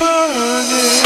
burning.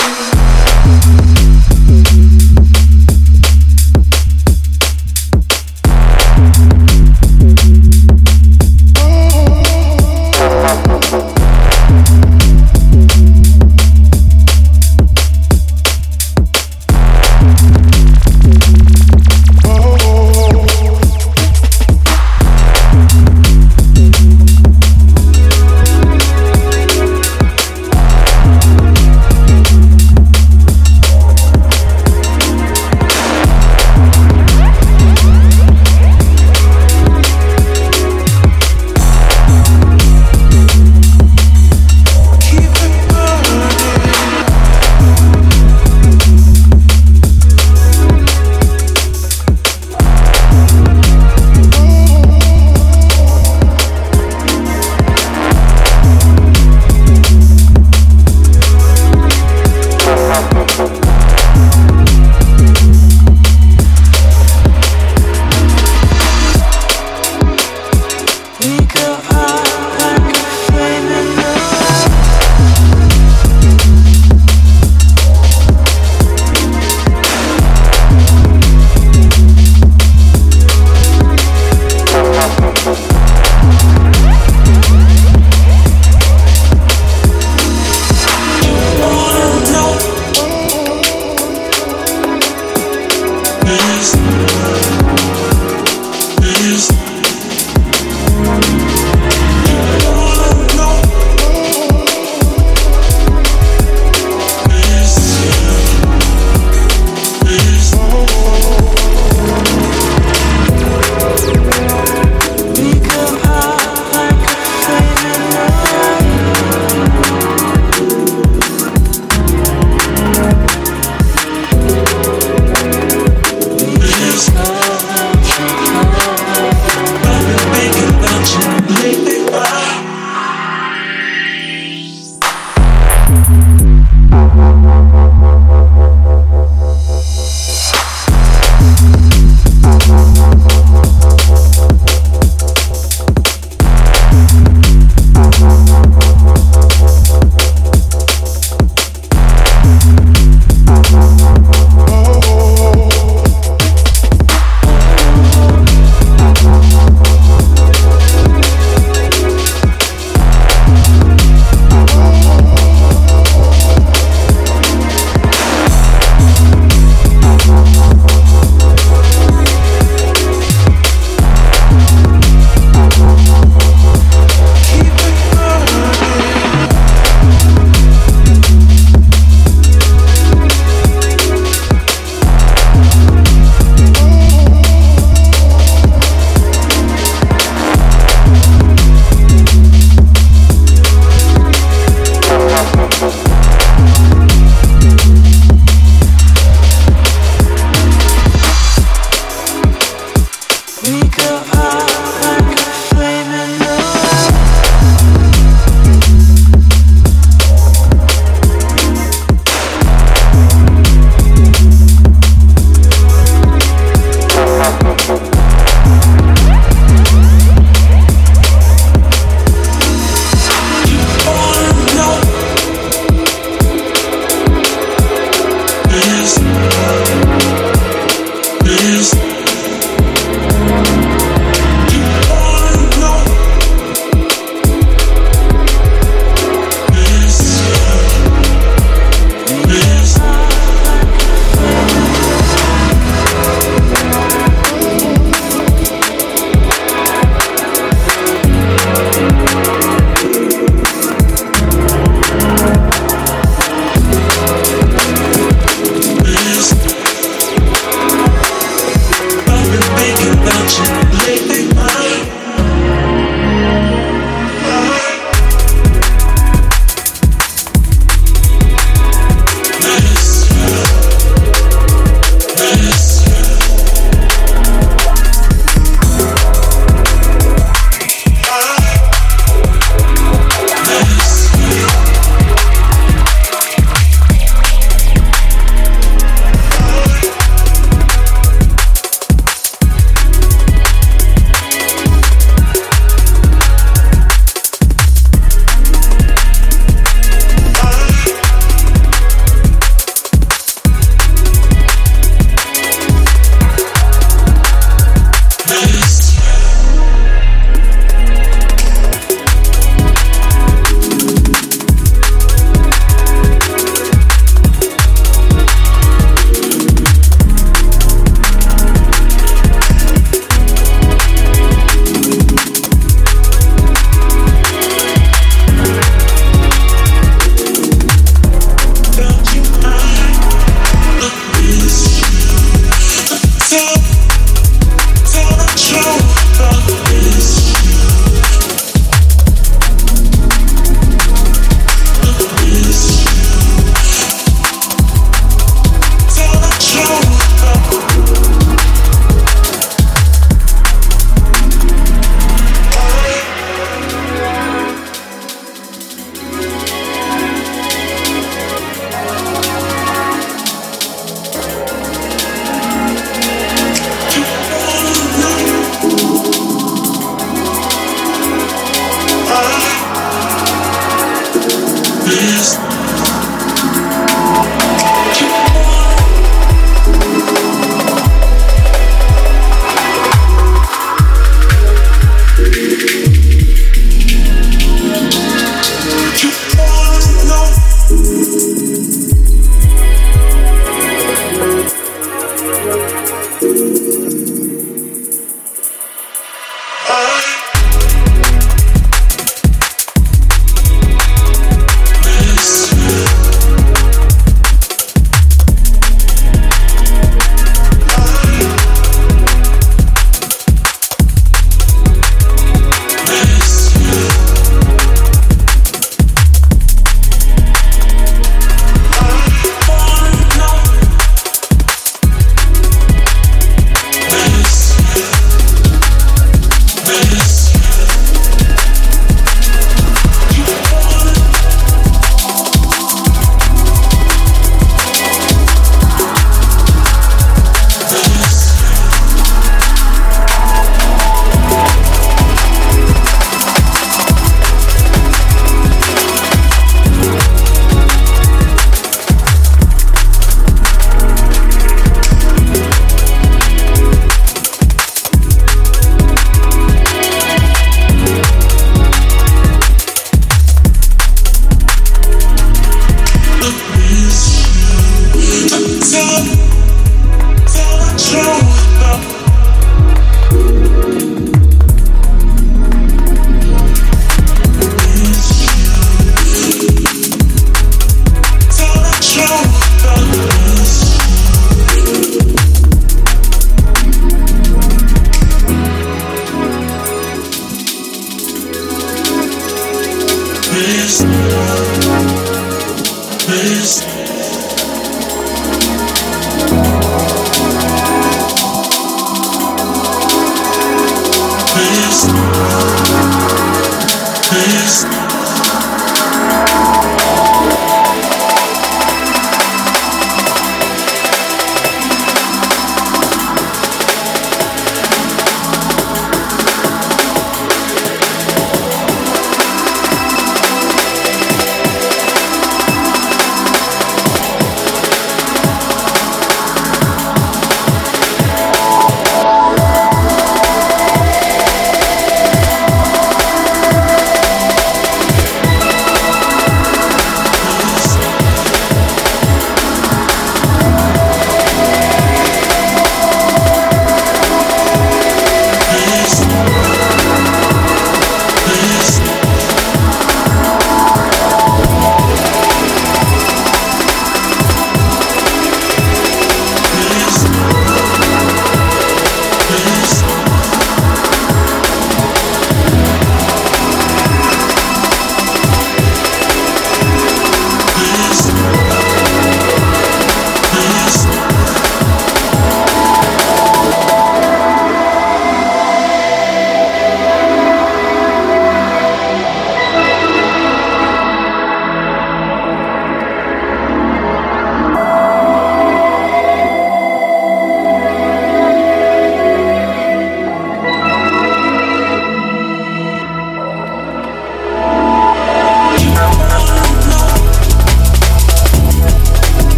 Nika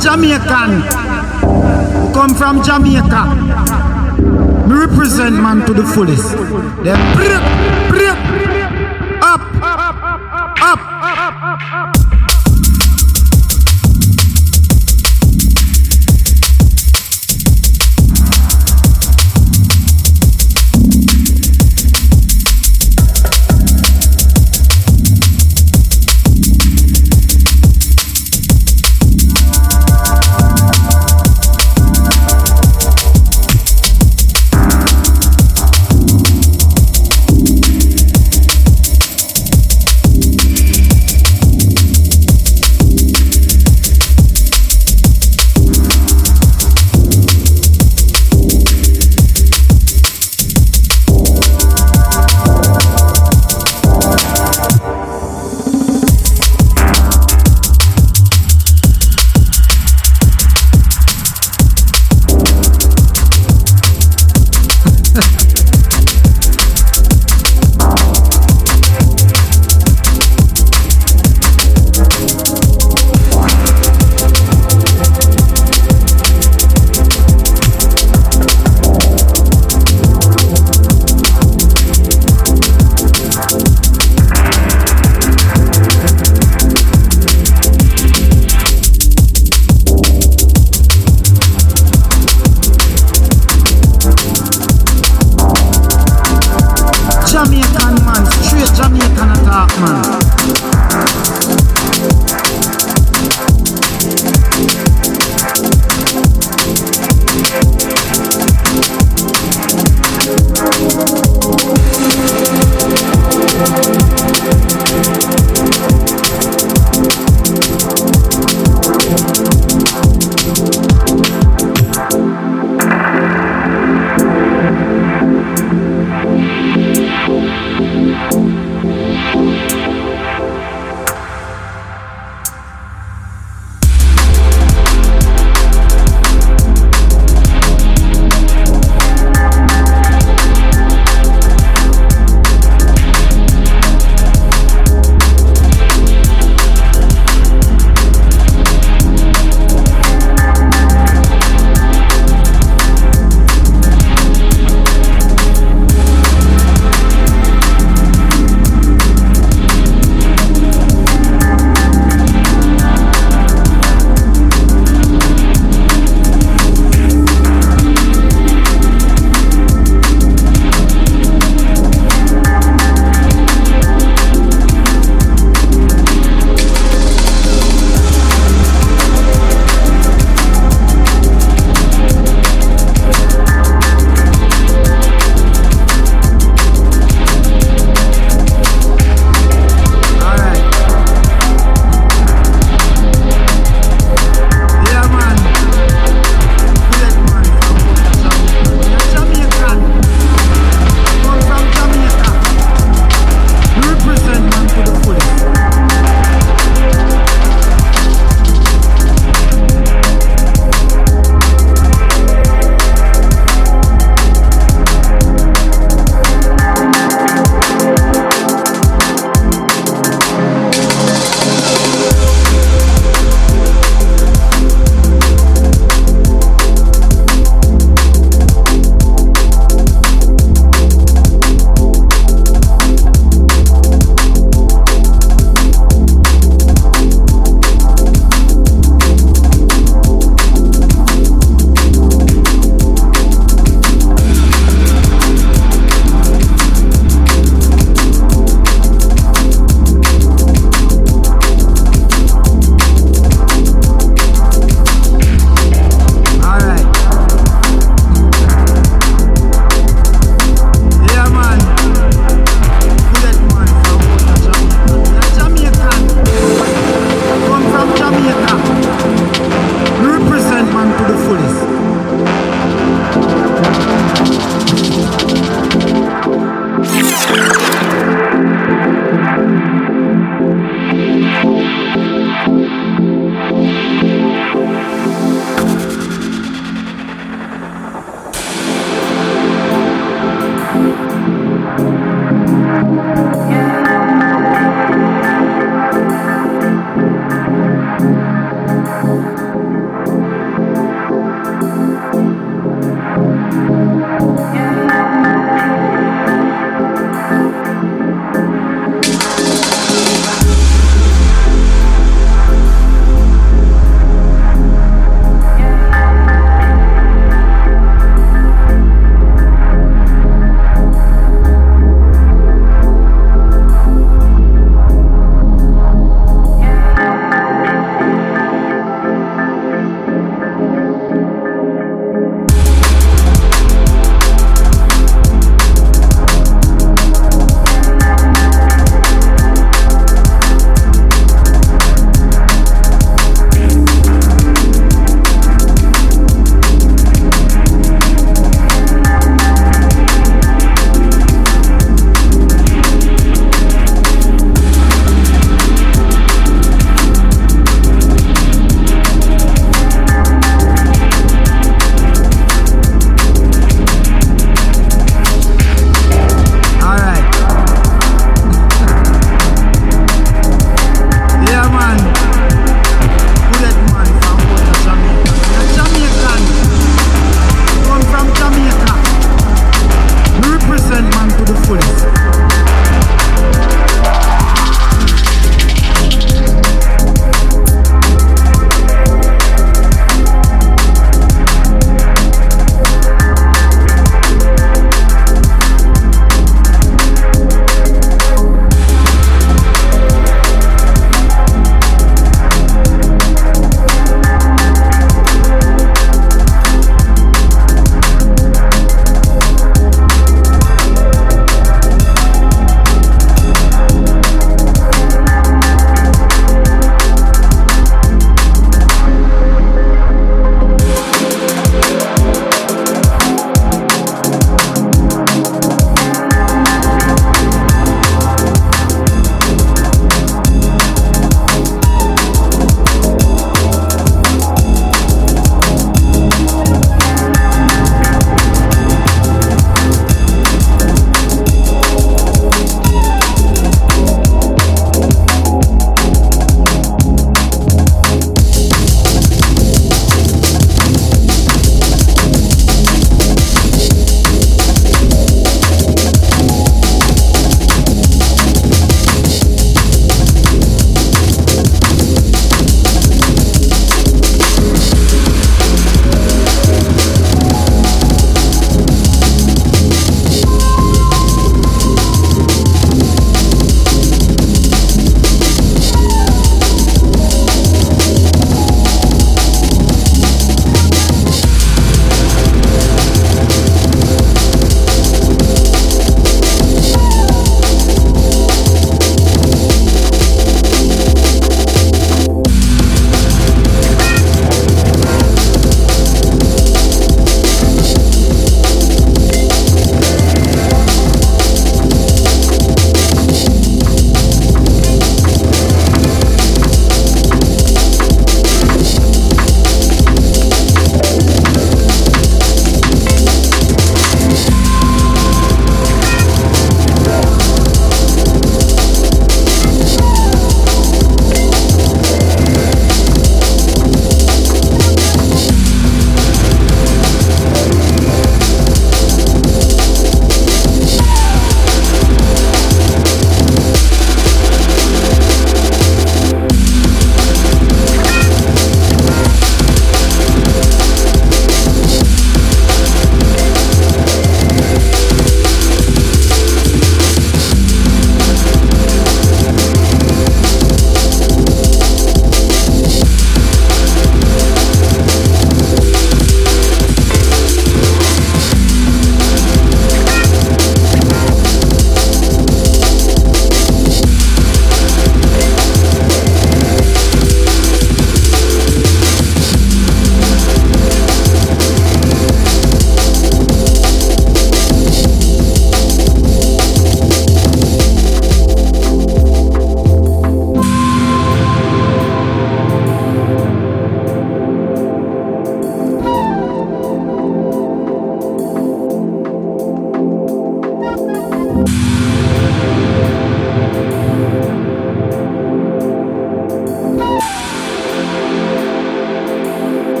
Jamaican come from Jamaica. We represent man to the fullest.